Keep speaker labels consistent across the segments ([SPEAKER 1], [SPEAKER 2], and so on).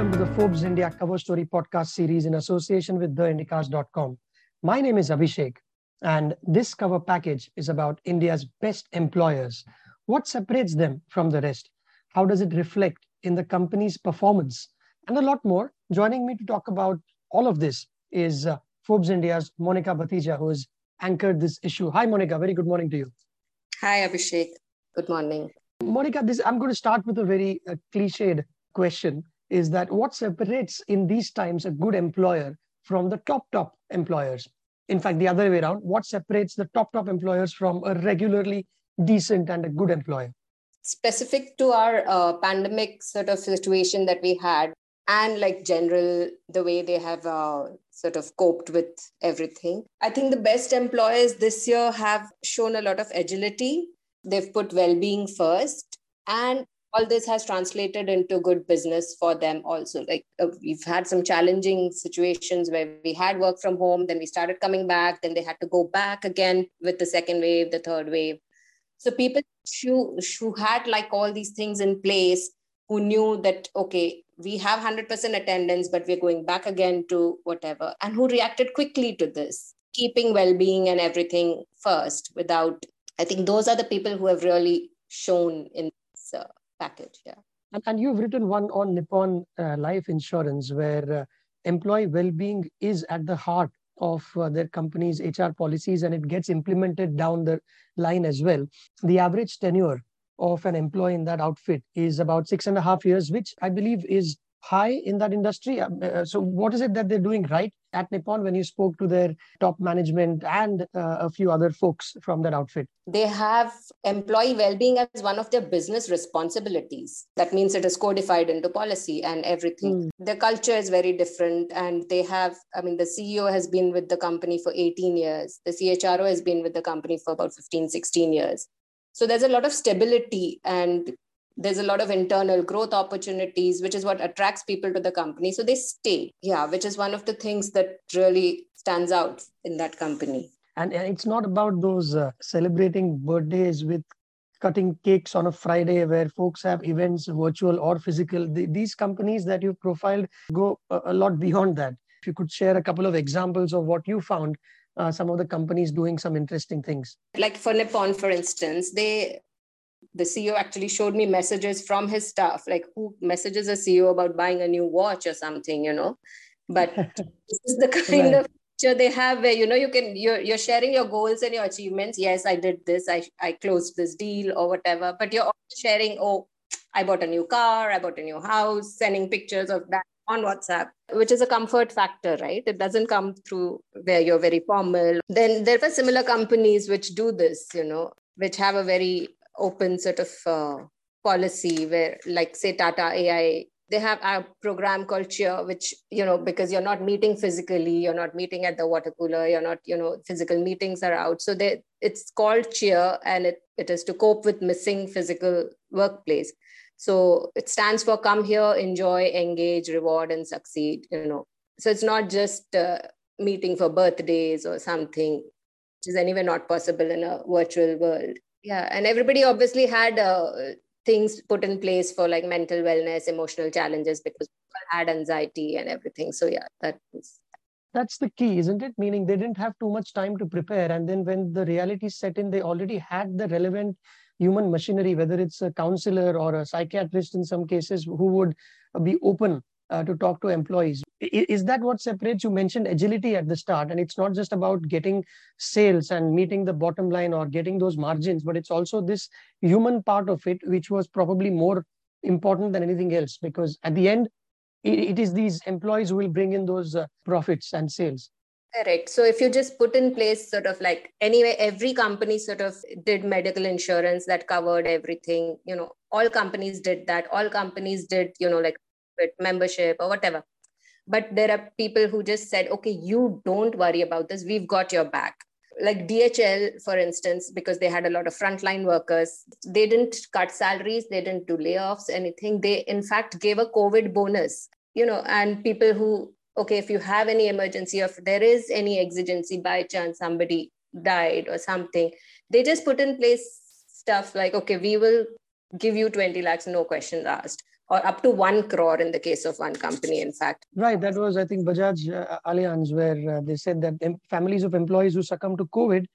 [SPEAKER 1] welcome to the Forbes India Cover Story podcast series in association with theindicast.com. My name is Abhishek, and this cover package is about India's best employers. What separates them from the rest? How does it reflect in the company's performance? And a lot more. Joining me to talk about all of this is uh, Forbes India's Monica Bhatia, who has anchored this issue. Hi, Monica. Very good morning to you.
[SPEAKER 2] Hi, Abhishek. Good morning.
[SPEAKER 1] Monica, this I'm going to start with a very uh, cliched question is that what separates in these times a good employer from the top top employers? In fact the other way around what separates the top top employers from a regularly decent and a good employer?
[SPEAKER 2] Specific to our uh, pandemic sort of situation that we had and like general the way they have uh, sort of coped with everything. I think the best employers this year have shown a lot of agility. They've put well-being first and all this has translated into good business for them also. Like uh, we've had some challenging situations where we had work from home then we started coming back then they had to go back again with the second wave the third wave. So people who, who had like all these things in place who knew that okay we have 100% attendance but we're going back again to whatever and who reacted quickly to this keeping well-being and everything first without i think those are the people who have really shown in this uh, package. Yeah.
[SPEAKER 1] And, and you've written one on Nippon uh, Life Insurance where uh, employee well-being is at the heart of uh, their company's HR policies and it gets implemented down the line as well. The average tenure of an employee in that outfit is about six and a half years, which I believe is high in that industry. Um, uh, so, what is it that they're doing right at Nippon when you spoke to their top management and uh, a few other folks from that outfit?
[SPEAKER 2] They have employee well being as one of their business responsibilities. That means it is codified into policy and everything. Mm. The culture is very different, and they have, I mean, the CEO has been with the company for 18 years, the CHRO has been with the company for about 15, 16 years. So there's a lot of stability and there's a lot of internal growth opportunities which is what attracts people to the company. So they stay. Yeah which is one of the things that really stands out in that company.
[SPEAKER 1] And, and it's not about those uh, celebrating birthdays with cutting cakes on a friday where folks have events virtual or physical. The, these companies that you've profiled go a, a, lot beyond that. If you could share a couple of examples of what you found uh, some of the companies doing some interesting things.
[SPEAKER 2] Like for nippon for instance they the CEO actually showed me messages from his staff, like who messages a CEO about buying a new watch or something, you know. But this is the kind right. of picture they have where you know you can you're you're sharing your goals and your achievements. Yes, I did this, I I closed this deal or whatever. But you're also sharing, oh, I bought a new car, I bought a new house, sending pictures of that on WhatsApp, which is a comfort factor, right? It doesn't come through where you're very formal. Then there were similar companies which do this, you know, which have a very open sort of uh, policy where like say tata ai they have a program called cheer which you know because you're not meeting physically you're not meeting at the water cooler you're not you know physical meetings are out. So they it's called cheer and it, it is to cope with missing physical workplace. So it stands for come here enjoy engage reward and succeed you know. So it's not just uh, meeting for birthdays or something which is anyway not possible in a virtual world yeah and everybody obviously had uh, things put in place for like mental wellness emotional challenges because people had anxiety and everything. So yeah that is
[SPEAKER 1] that's the key isn't it? Meaning they didn't have too much time to prepare and then when the reality set in they already had the relevant human machinery whether it's a counselor or a psychiatrist in some cases who would be open uh, to talk to employees. Is that what separates? You mentioned agility at the start, and it's not just about getting sales and meeting the bottom line or getting those margins, but it's also this human part of it, which was probably more important than anything else. Because at the end, it is these employees who will bring in those uh, profits and sales.
[SPEAKER 2] Correct. So if you just put in place sort of like anyway, every company sort of did medical insurance that covered everything. You know, all companies did that. All companies did, you know, like membership or whatever. But there are people who just said okay you don't worry about this. We've got your back. Like dhl for instance because they had a lot of frontline workers they didn't cut salaries they didn't do layoffs anything. They in fact gave a covid bonus you know and people who okay if you have any emergency or if there is any exigency by chance somebody died or something they just put in place stuff like okay we will give you 20 lakhs no questions asked or up to 1 crore in the case of one company in fact.
[SPEAKER 1] Right that was i think bajaj uh, allianz where uh, they said that em- families of employees who succumb to covid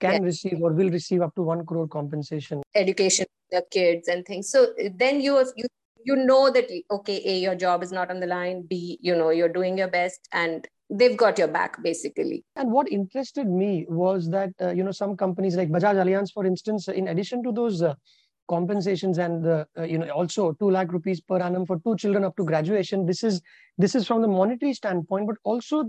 [SPEAKER 1] can yeah. receive or will receive up to 1 crore compensation.
[SPEAKER 2] Education their kids and things. So then you you you know that okay a your job is not on the line. B you know you're doing your best and they've got your back basically.
[SPEAKER 1] And what interested me was that uh, you know some companies like bajaj allianz for instance in addition to those uh, compensations and the uh, you know also 2 lakh rupees per annum for two children up to graduation this is this is from the monetary standpoint but also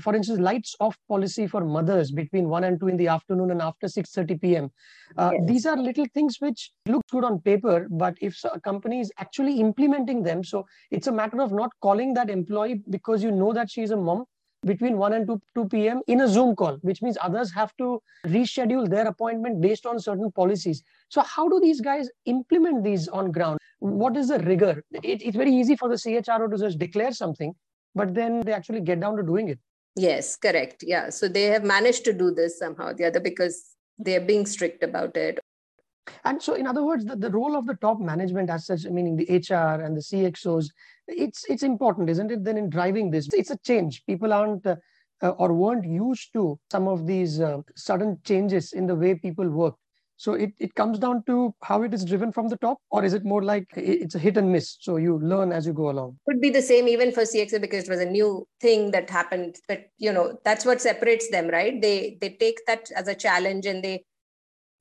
[SPEAKER 1] for instance lights off policy for mothers between 1 and 2 in the afternoon and after 6:30 pm uh, yes. these are little things which look good on paper but if a company is actually implementing them so it's a matter of not calling that employee because you know that she is a mom between 1 and 2, 2 p.m. in a Zoom call, which means others have to reschedule their appointment based on certain policies. So, how do these guys implement these on ground? What is the rigor? It, it's very easy for the CHRO to just declare something, but then they actually get down to doing it.
[SPEAKER 2] Yes, correct. Yeah. So, they have managed to do this somehow or the other because they're being strict about it.
[SPEAKER 1] And so, in other words, the, the role of the top management, as such, meaning the HR and the CXOs, it's it's important, isn't it? Then in driving this, it's a change. People aren't uh, or weren't used to some of these uh, sudden changes in the way people work. So it, it comes down to how it is driven from the top, or is it more like it's a hit and miss? So you learn as you go along.
[SPEAKER 2] Could be the same even for CXO because it was a new thing that happened. But you know that's what separates them, right? They they take that as a challenge and they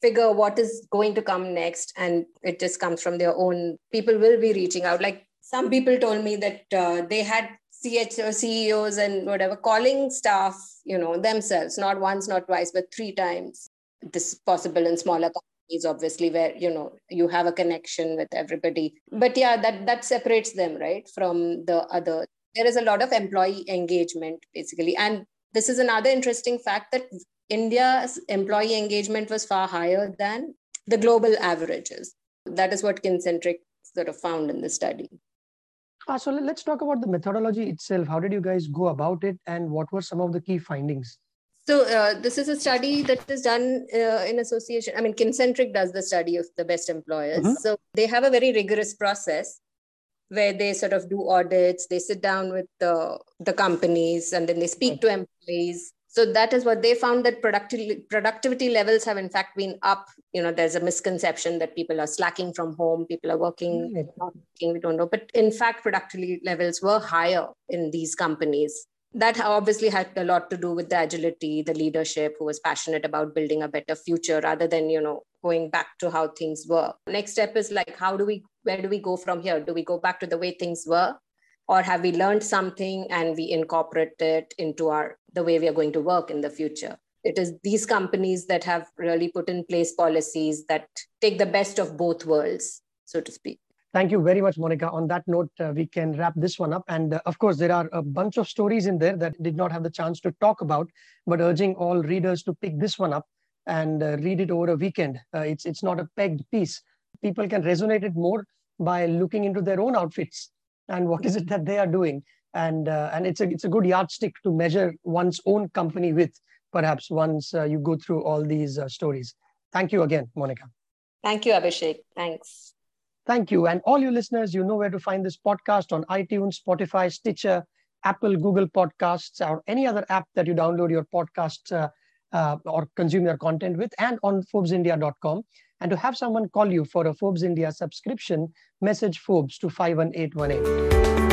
[SPEAKER 2] figure what is going to come next, and it just comes from their own. People will be reaching out. Like some people told me that uh, they had CHO, CEOs and whatever calling staff, you know, themselves, not once, not twice, but three times. This is possible in smaller companies, obviously, where you know you have a connection with everybody. But yeah, that that separates them, right, from the other. There is a lot of employee engagement, basically, and this is another interesting fact that India's employee engagement was far higher than the global averages. That is what Kincentric sort of found in the study.
[SPEAKER 1] Uh, so let's talk about the methodology itself. How did you guys go about it, and what were some of the key findings?
[SPEAKER 2] So uh, this is a study that is done uh, in association. I mean, Kincentric does the study of the best employers. Mm-hmm. So they have a very rigorous process where they sort of do audits. They sit down with the the companies and then they speak to employees so that is what they found that productivity productivity levels have in fact been up. You know there's a misconception that people are slacking from home people are working not working we don't know. But in fact productivity levels were higher in these companies. That obviously had a lot to do with the agility the leadership who was passionate about building a better future rather than you know going back to how things were. Next step is like how do we where do we go from here? Do we go back to the way things were or have we learned something and we incorporate it into our the way we are going to work in the future it is these companies that have really put in place policies that take the best of both worlds so to speak
[SPEAKER 1] Thank you very much, Monica. On that note, uh, we can wrap this one up. And uh, of course, there are a bunch of stories in there that did not have the chance to talk about, but urging all readers to pick this one up and uh, read it over a weekend. Uh, it's, it's not a pegged piece. People can resonate it more by looking into their own outfits and what is it that they are doing. And uh, and it's a it's a good yardstick to measure one's own company with perhaps once uh, you go through all these uh, stories. Thank you again monica.
[SPEAKER 2] Thank you abhishek. Thanks.
[SPEAKER 1] Thank you. And all you listeners you know where to find this podcast on itunes spotify stitcher apple google podcasts or any other app that you download your podcast uh, uh, or consume your content with and on forbesindia.com and to have someone call you for a Forbes India subscription, message Forbes to 51818.